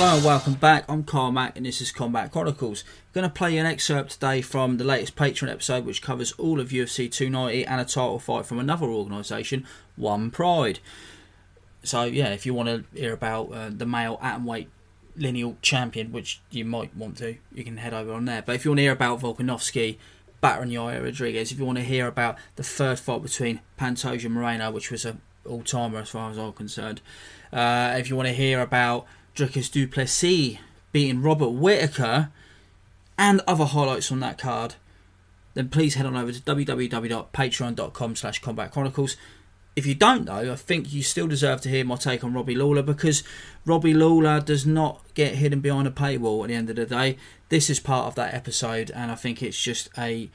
Hello and welcome back. I'm Carmack and this is Combat Chronicles. I'm going to play you an excerpt today from the latest Patreon episode, which covers all of UFC 290 and a title fight from another organisation, One Pride. So, yeah, if you want to hear about uh, the male atomweight lineal champion, which you might want to, you can head over on there. But if you want to hear about Volkanovski, Baron Rodriguez, if you want to hear about the third fight between Pantoja Moreno, which was an all timer as far as I'm concerned, uh, if you want to hear about Dricus Du Plessis beating Robert Whitaker and other highlights from that card, then please head on over to www.patreon.com slash combat chronicles. If you don't know, I think you still deserve to hear my take on Robbie Lawler because Robbie Lawler does not get hidden behind a paywall at the end of the day. This is part of that episode, and I think it's just a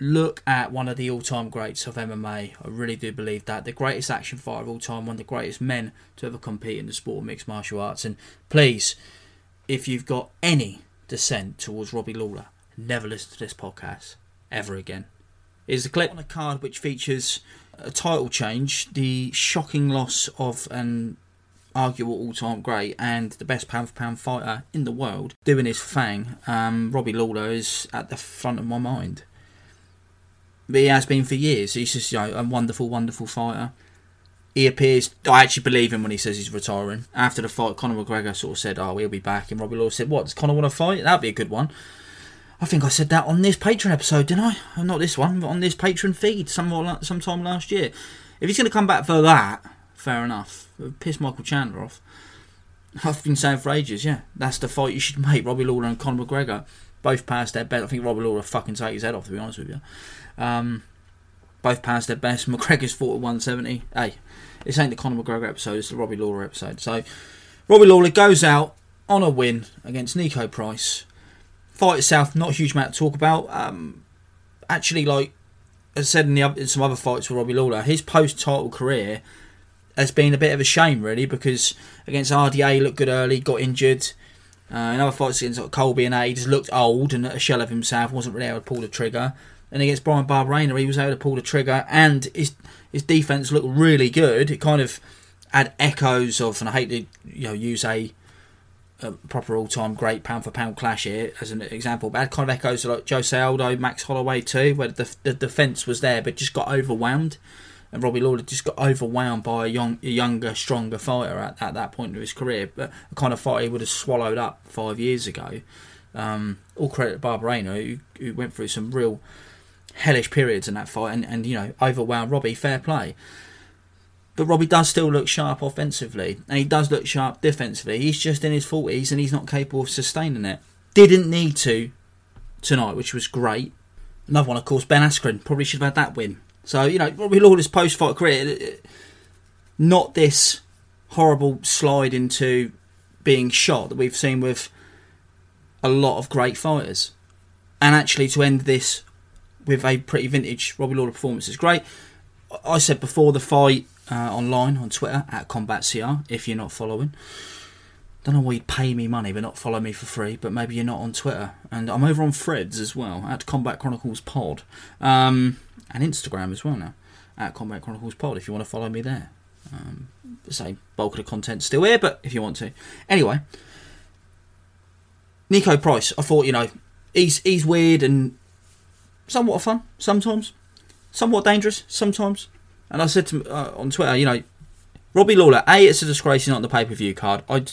look at one of the all-time greats of MMA. I really do believe that the greatest action fighter of all time, one of the greatest men to ever compete in the sport of mixed martial arts. And please, if you've got any dissent towards Robbie Lawler, never listen to this podcast ever again. Is the clip on a card which features a title change, the shocking loss of an arguable all-time great and the best pound-for-pound fighter in the world doing his thing. Um, Robbie Lawler is at the front of my mind. But he has been for years. He's just you know, a wonderful, wonderful fighter. He appears. I actually believe him when he says he's retiring. After the fight, Conor McGregor sort of said, "Oh, he'll be back," and Robbie Lawler said, "What does Conor want to fight? That'd be a good one." I think I said that on this Patreon episode, didn't I? Not this one, but on this Patreon feed some sometime last year. If he's going to come back for that, fair enough. Piss Michael Chandler off. I've been saying for ages, yeah, that's the fight you should make. Robbie Lawler and Conor McGregor both passed their bet. I think Robbie Lawler fucking take his head off, to be honest with you. Um, both passed their best. McGregor's fought at 170. Hey, this ain't the Conor McGregor episode, it's the Robbie Lawler episode. So, Robbie Lawler goes out on a win against Niko Price. Fight itself, not a huge amount to talk about. Um, actually, like I said in, the, in some other fights with Robbie Lawler, his post-title career has been a bit of a shame, really, because against RDA, looked good early, got injured. Uh, in other fights against like, Colby and A, he just looked old and a shell of himself, wasn't really able to pull the trigger and against Bryan Barberena, he was able to pull the trigger, and his his defense looked really good. It kind of had echoes of, and I hate to you know use a, a proper all time great pound for pound clash here as an example, but had kind of echoes of like Jose Aldo, Max Holloway too, where the the defense was there, but just got overwhelmed. And Robbie Lawler just got overwhelmed by a, young, a younger, stronger fighter at, at that point of his career, but a kind of fight he would have swallowed up five years ago. Um, all credit to Barberena, who, who went through some real hellish periods in that fight and, and you know, overwhelmed Robbie, fair play. But Robbie does still look sharp offensively, and he does look sharp defensively. He's just in his 40s and he's not capable of sustaining it. Didn't need to tonight, which was great. Another one, of course, Ben Askren. Probably should have had that win. So, you know, Robbie Lawler's post fight career, not this horrible slide into being shot that we've seen with a lot of great fighters. And actually, to end this with a pretty vintage Robbie Lawler performance is great. I said before the fight uh, online on Twitter at Combat CR if you're not following. Don't know why you'd pay me money but not follow me for free, but maybe you're not on Twitter. And I'm over on Threads as well at Combat Chronicles Pod. Um, and Instagram as well now at Combat Chronicles Pod if you want to follow me there. Um, say bulk of the content still here, but if you want to, anyway. Niko Price, I thought you know he's he's weird and somewhat fun sometimes, somewhat dangerous sometimes. And I said to uh, on Twitter, you know, Robbie Lawler, a it's a disgrace he's not the pay per view card. I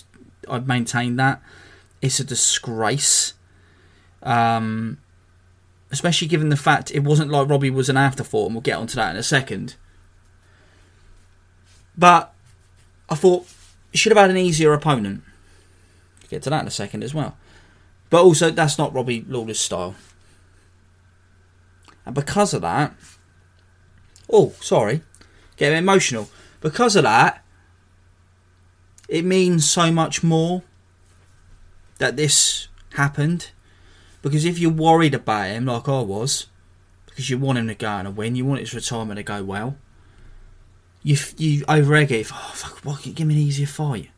I maintain that it's a disgrace. Um, especially given the fact it wasn't like Robbie was an afterthought, and we'll get onto that in a second. But I thought he should have had an easier opponent. Get to that in a second as well. But also, that's not Robbie Lawler's style. And because of that, oh, sorry, getting emotional. Because of that, it means so much more that this happened. Because if you're worried about him, like I was, because you want him to go and win, you want his retirement to go well, you you overegg it. Oh fuck! Why can't you give me an easier fight?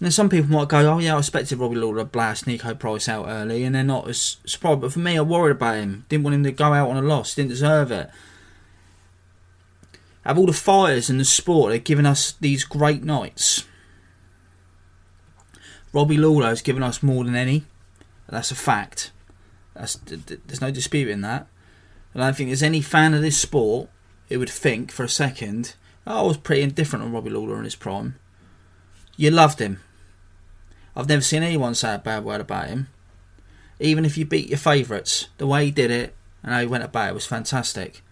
Then some people might go, "Oh yeah, I expected Robbie Lawler to blast Niko Price out early," and they're not as surprised. But for me, I worried about him. Didn't want him to go out on a loss. Didn't deserve it. Of all the fighters in the sport, they've given us these great nights. Robbie Lawler has given us more than any. That's a fact. That's, there's no disputing that. And I don't think there's any fan of this sport who would think for a second, oh, I was pretty indifferent on Robbie Lawler in his prime. You loved him. I've never seen anyone say a bad word about him. Even if you beat your favourites, the way he did it and how he went about it was fantastic.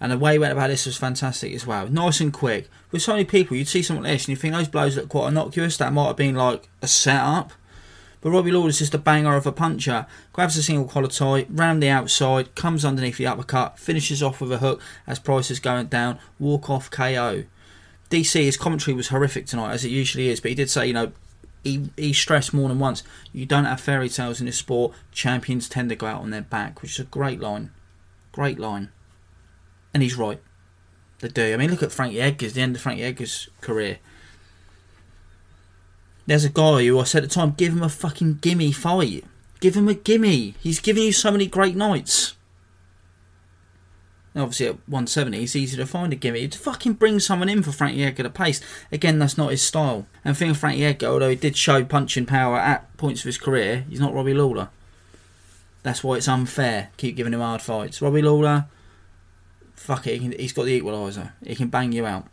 And the way he went about this was fantastic as well. Nice and quick. With so many people, you'd see something like this and you think those blows look quite innocuous. That might have been like a setup. But Robbie Lawler is just a banger of a puncher. Grabs a single collar tie, round the outside, comes underneath the uppercut, finishes off with a hook as Price is going down, walk off KO. DC, his commentary was horrific tonight, as it usually is, but he did say, you know, he, he stressed more than once, you don't have fairy tales in this sport. Champions tend to go out on their back, which is a great line. Great line. And he's right. They do. I mean, look at Frankie Edgar's, the end of Frankie Edgar's career. There's a guy who I said at the time, give him a fucking gimme fight. Give him a gimme. He's giving you so many great nights. Obviously, at 170, it's easy to find a gimme. To fucking bring someone in for Frankie Edgar to pace. Again, that's not his style. And thing with Frankie Edgar, although he did show punching power at points of his career, he's not Robbie Lawler. That's why it's unfair. Keep giving him hard fights. Robbie Lawler, fuck it, he he's got the equaliser. He can bang you out.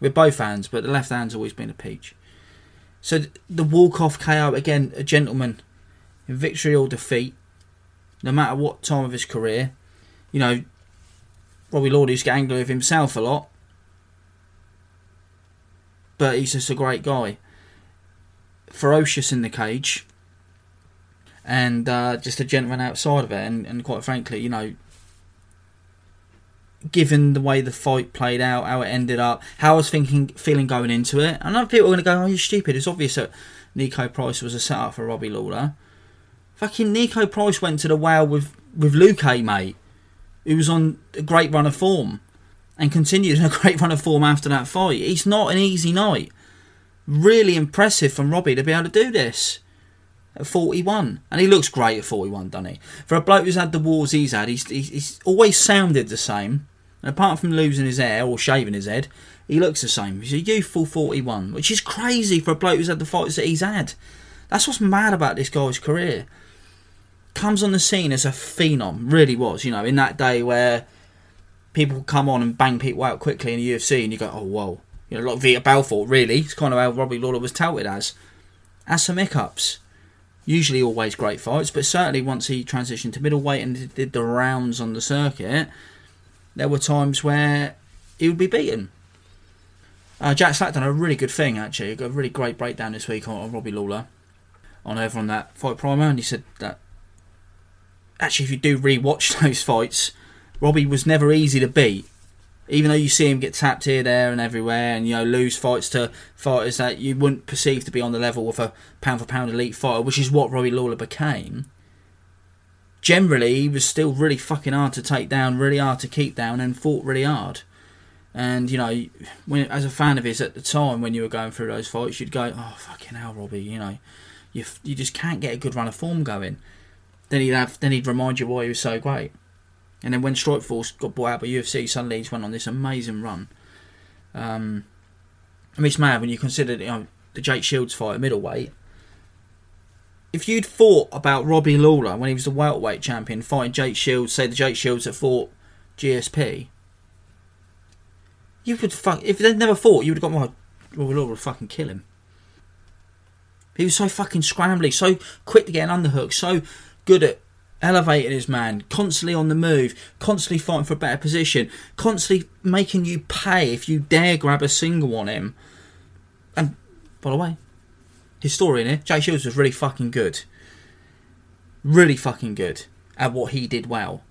We're both hands, but the left hand's always been a peach. So the walk-off KO, again, a gentleman in victory or defeat, no matter what time of his career. You know, Robbie Lawler used to get angry with himself a lot, but he's just a great guy. Ferocious in the cage, and uh, just a gentleman outside of it. And, and quite frankly, you know, given the way the fight played out, how it ended up, how I was thinking, feeling going into it. I know people are going to go, "Oh, you're stupid." It's obvious that Niko Price was a setup for Robbie Lawler. Fucking Niko Price went to the whale with with Luque, mate, who was on a great run of form, and continued in a great run of form after that fight. It's not an easy night. Really impressive from Robbie to be able to do this at 41. And he looks great at 41, doesn't he? For a bloke who's had the wars he's had, he's, he's, always sounded the same. And apart from losing his hair or shaving his head, he looks the same. He's a youthful 41, which is crazy for a bloke who's had the fights that he's had. That's what's mad about this guy's career. Comes on the scene as a phenom, really was, you know, in that day where people come on and bang people out quickly in the UFC and you go, oh, whoa. You know, like Vitor Belfort, really. It's kind of how Robbie Lawler was touted as. Has some hiccups. Usually always great fights, but certainly once he transitioned to middleweight and did the rounds on the circuit, there were times where he would be beaten. Uh, Jack Slack done a really good thing actually. He got a really great breakdown this week on, on Robbie Lawler on over on that fight primer, and he said that actually, if you do re-watch those fights, Robbie was never easy to beat. Even though you see him get tapped here, there, and everywhere, and you know lose fights to fighters that you wouldn't perceive to be on the level of a pound for pound elite fighter, which is what Robbie Lawler became generally he was still really fucking hard to take down, really hard to keep down, and fought really hard. And you know, when as a fan of his at the time, when you were going through those fights, you'd go, "Oh fucking hell, Robbie!" You know, you you just can't get a good run of form going. Then he'd have, then he'd remind you why he was so great. And then when Strikeforce got bought out by UFC, suddenly he went on this amazing run. Um, I mean, it's mad when you consider you know, the Jake Shields fight at middleweight. If you'd thought about Robbie Lawler when he was the welterweight champion fighting Jake Shields, say the Jake Shields that fought GSP, you would fuck. If they'd never fought, you would have got well, Robbie Lawler would fucking kill him. He was so fucking scrambly, so quick to get an underhook, so good at elevating his man, constantly on the move, constantly fighting for a better position, constantly making you pay if you dare grab a single on him. And by the way, his story in here, Jay Shields was really fucking good. Really fucking good at what he did well.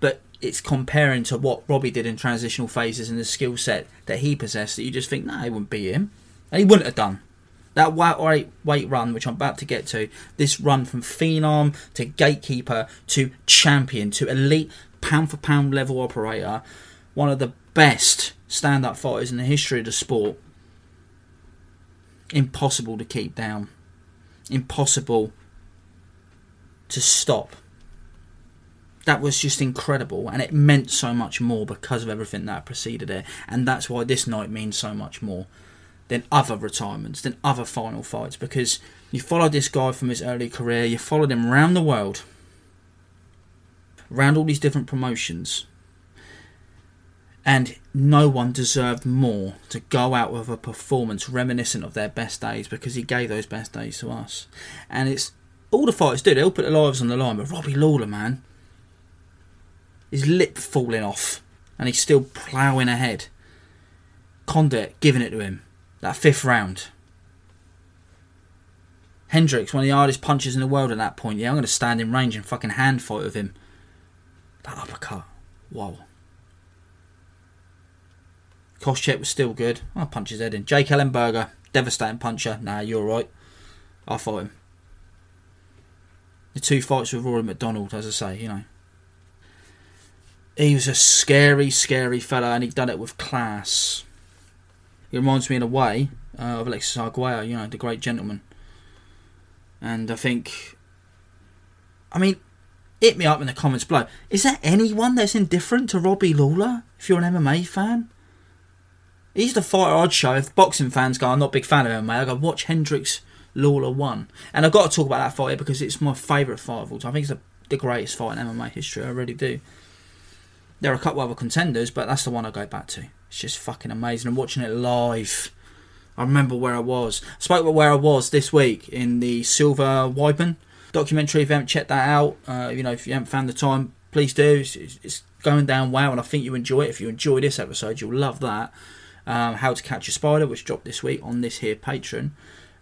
But it's comparing to what Robbie did in transitional phases and the skill set that he possessed that you just think, nah, he wouldn't be him. And he wouldn't have done. That weight, weight run, which I'm about to get to, this run from phenom to gatekeeper to champion to elite pound for pound level operator, one of the best stand up fighters in the history of the sport. Impossible to keep down. Impossible to stop. That was just incredible, and it meant so much more because of everything that preceded it, and that's why this night means so much more than other retirements, than other final fights, because you followed this guy from his early career, you followed him around the world, around all these different promotions, and no one deserved more to go out with a performance reminiscent of their best days because he gave those best days to us. And it's all the fighters do, they all put their lives on the line, but Robbie Lawler, man, his lip falling off, and he's still ploughing ahead. Condit giving it to him that fifth round. Hendricks, one of the hardest punches in the world at that point. Yeah, I'm going to stand in range and fucking hand fight with him. That uppercut. Whoa. Koscheck was still good. I'll punch his head in. Jake Ellenberger, devastating puncher. Nah, you're right. I'll fight him. The two fights with Rory MacDonald, as I say, you know. He was a scary, scary fella, and he'd done it with class. He reminds me in a way uh, of Alexis Arguello, you know, the great gentleman. And I think, I mean, hit me up in the comments below. Is there anyone that's indifferent to Robbie Lawler? If you're an MMA fan, he's the fighter I'd show. If boxing fans go, I'm not a big fan of MMA. I go watch Hendricks Lawler one, and I've got to talk about that fight because it's my favourite fight of all time. I think it's the, the greatest fight in MMA history. I really do. There are a couple other contenders, but that's the one I go back to. It's just fucking amazing. I'm watching it live. I remember where I was. I spoke about where I was this week in the Silva Weidman documentary. If you haven't checked that out, uh, you know, if you haven't found the time, please do. It's, it's, going down well, and I think you enjoy it. If you enjoy this episode, you'll love that. Um, How to Catch a Spider, which dropped this week on this here Patreon.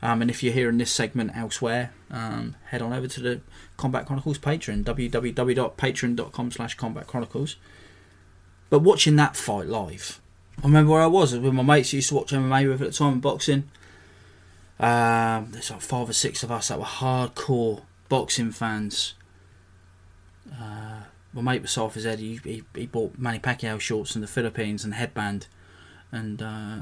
Um, and if you're hearing this segment elsewhere, um, head on over to the Combat Chronicles Patreon, www.patreon.com slash Combat Chronicles. But watching that fight live, I remember where I was with my mates. I used to watch MMA with at the time in boxing. Um, there's like five or six of us that were hardcore boxing fans. Uh, my mate was off his head. He, he, he bought Manny Pacquiao shorts in the Philippines and headband. And uh,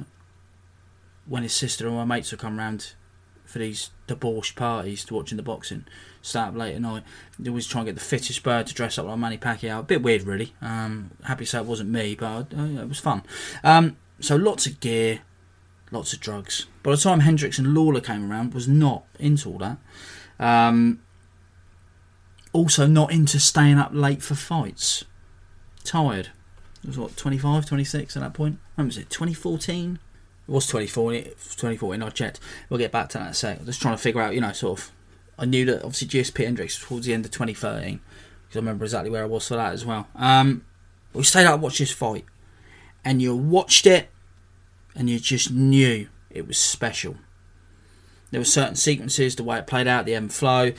when his sister and my mates would come round for these debauched parties to watching the boxing, start up late at night, they always try and get the fittest bird to dress up like Manny Pacquiao. A bit weird, really. Um, happy to say it wasn't me, but uh, it was fun. Um, so lots of gear, lots of drugs. By the time Hendricks and Lawler came around, was not into all that. Um, also not into staying up late for fights. Tired. It was what, 25, 26 at that point? When was it? 2014? It was 2014, 2014 I checked. We'll get back to that in a sec. Just trying to figure out, you know, sort of. I knew that obviously GSP Hendricks towards the end of 2013. Because I remember exactly where I was for that as well. Um, we stayed up and watched this fight. And you watched it and you just knew it was special. There were certain sequences, the way it played out, the end flow,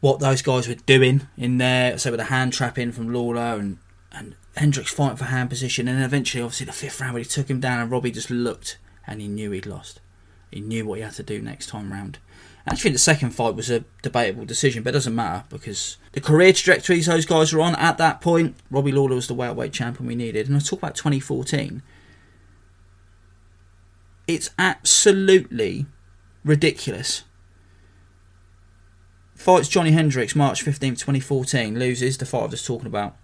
what those guys were doing in there. So with the hand trapping from Lawler and and Hendricks fighting for hand position, and then eventually, obviously, the fifth round when he took him down, and Robbie just looked and he knew he'd lost. He knew what he had to do next time round. Actually, the second fight was a debatable decision, but it doesn't matter because the career trajectories those guys were on at that point, Robbie Lawler was the welterweight champion we needed. And I talk about 2014. It's absolutely ridiculous. Fights Johnny Hendricks March 15th, 2014, loses the fight I was talking about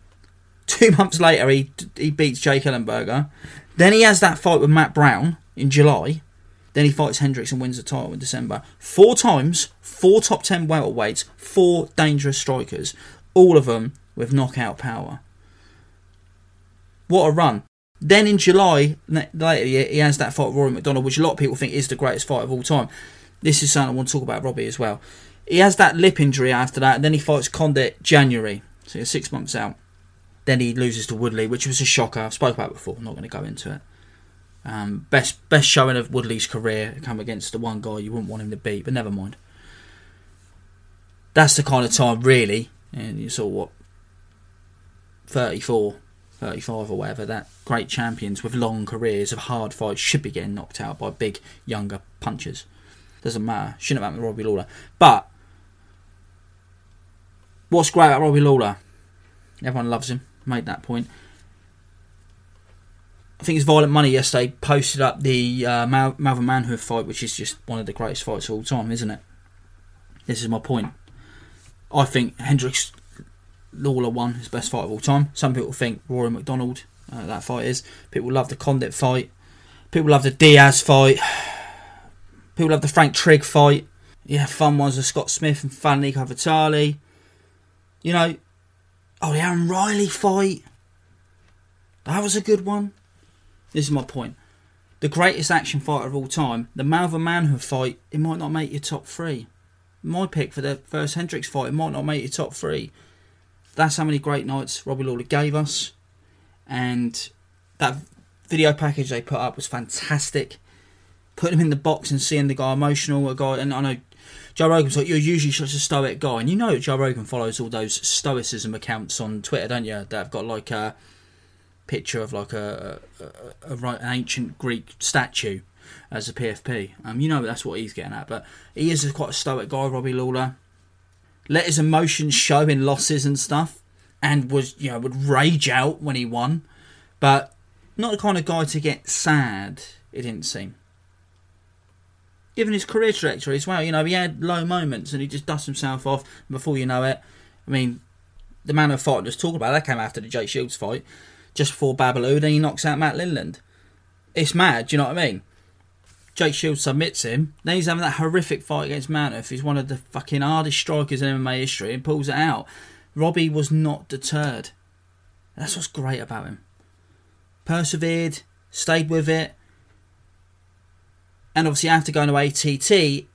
Two months later, he he beats Jake Ellenberger. Then he has that fight with Matt Brown in July. Then he fights Hendricks and wins the title in December. Four times, four top 10 welterweights, four dangerous strikers, all of them with knockout power. What a run. Then in July, later, he has that fight with Rory MacDonald, which a lot of people think is the greatest fight of all time. This is something I want to talk about Robbie as well. He has that lip injury after that, and then he fights Condit January, so he's six months out. Then he loses to Woodley, which was a shocker. I've spoken about before. I'm not going to go into it. Um, best best showing of Woodley's career come against the one guy you wouldn't want him to beat, but never mind. That's the kind of time, really, and you saw what 34, 35 or whatever. That great champions with long careers of hard fights should be getting knocked out by big younger punchers. Doesn't matter. Shouldn't have happened to Robbie Lawler. But what's great about Robbie Lawler? Everyone loves him. Made that point. I think it's Violent Money yesterday posted up the uh, Mal- Malvern Manhoef fight, which is just one of the greatest fights of all time, isn't it? This is my point. I think Hendricks Lawler won his best fight of all time. Some people think Rory MacDonald uh, that fight is. People love the Condit fight. People love the Diaz fight. People love the Frank Trigg fight. Yeah, fun ones the Scott Smith and Niko Vitale. You know, oh the Aaron Riley fight. That was a good one. This is my point. The greatest action fighter of all time, the Malvern Manhoef fight, it might not make your top three. My pick for the first Hendricks fight, it might not make your top three. That's how many great nights Robbie Lawler gave us. And that video package they put up was fantastic. Putting him in the box and seeing the guy emotional, a guy, and I know Joe Rogan's like, you're usually such a stoic guy. And you know Joe Rogan follows all those stoicism accounts on Twitter, don't you? That have got like a picture of like a, a, a, a an ancient Greek statue as a PFP. Um, you know that's what he's getting at. But he is a, quite a stoic guy, Robbie Lawler. Let his emotions show in losses and stuff, and was you know would rage out when he won, but not the kind of guy to get sad. It didn't seem. Given his career trajectory as well, you know he had low moments and he just dusts himself off. before you know it, I mean, the man of fight just talking about that came after the Jake Shields fight just before Babalu, then he knocks out Matt Lindland. It's mad, do you know what I mean? Jake Shields submits him, then he's having that horrific fight against Manhoef, who's one of the fucking hardest strikers in MMA history, and pulls it out. Robbie was not deterred. That's what's great about him. Persevered, stayed with it, and obviously after going to ATT,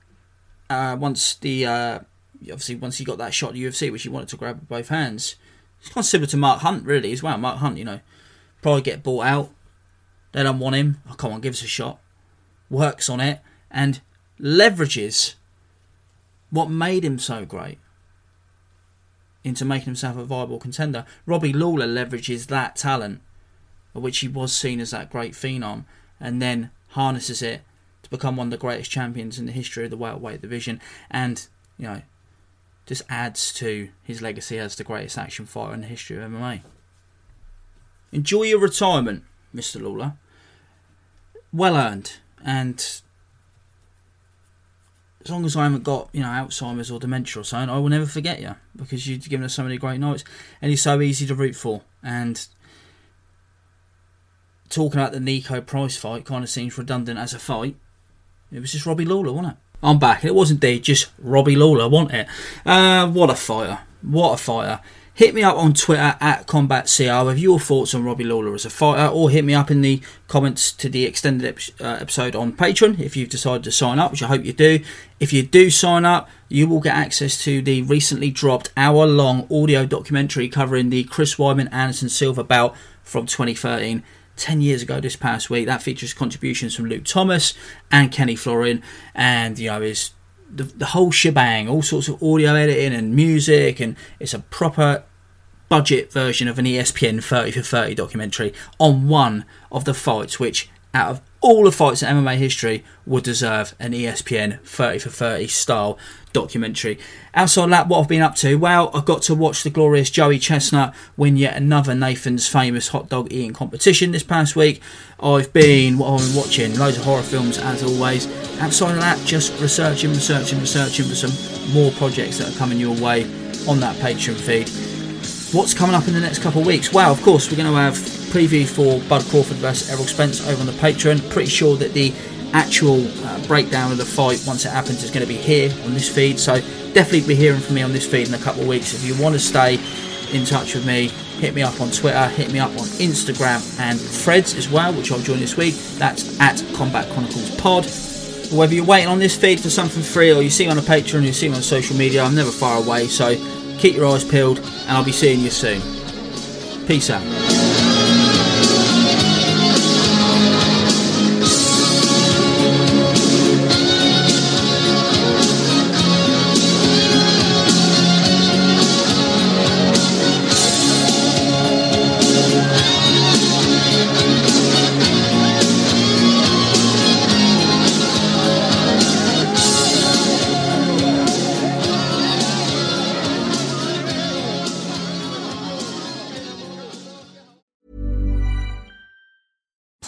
uh, once the uh, obviously once he got that shot at UFC, which he wanted to grab with both hands, it's kind of similar to Mark Hunt, really, as well. Mark Hunt, you know, probably get bought out. They don't want him. Oh, come on, give us a shot. Works on it and leverages what made him so great into making himself a viable contender. Robbie Lawler leverages that talent, which he was seen as that great phenom, and then harnesses it to become one of the greatest champions in the history of the welterweight division. And you know, just adds to his legacy as the greatest action fighter in the history of MMA. Enjoy your retirement, Mr. Lawler. Well earned, and as long as I haven't got you know Alzheimer's or dementia or something, I will never forget you because you've given us so many great nights, and you're so easy to root for. And talking about the Niko Price fight kind of seems redundant as a fight. It was just Robbie Lawler, wasn't it? I'm back. It was indeed just Robbie Lawler, wasn't it? Uh, what a fighter. What a fighter. Hit me up on Twitter at CombatCR with your thoughts on Robbie Lawler as a fighter, or hit me up in the comments to the extended uh, episode on Patreon if you've decided to sign up, which I hope you do. If you do sign up, you will get access to the recently dropped hour long audio documentary covering the Chris Weidman Anderson Silva bout from 2013. 10 years ago this past week. That features contributions from Luke Thomas and Kenny Florian, and you know, is the, the whole shebang, all sorts of audio editing and music, and it's a proper budget version of an ESPN 30 for 30 documentary on one of the fights which out of all the fights in MMA history would deserve an ESPN 30 for 30 style documentary. Outside of that, what I've been up to? Well, I got to watch the glorious Joey Chestnut win yet another Nathan's famous hot dog eating competition this past week. I've been what I've been watching loads of horror films as always. Outside of that, just researching, researching, researching for some more projects that are coming your way on that Patreon feed. what's coming up in the next couple of weeks? Well, of course, we're going to have preview for Bud Crawford versus Errol Spence over on the Patreon. Pretty sure that the actual uh, breakdown of the fight once it happens is going to be here on this feed. So definitely be hearing from me on this feed in a couple of weeks. If you want to stay in touch with me, hit me up on Twitter, hit me up on Instagram and Threads as well, which I'll join this week. That's at Combat Chronicles Pod. Whether you're waiting on this feed for something free or you see me on the Patreon you see me on social media, I'm never far away. So keep your eyes peeled and I'll be seeing you soon. Peace out.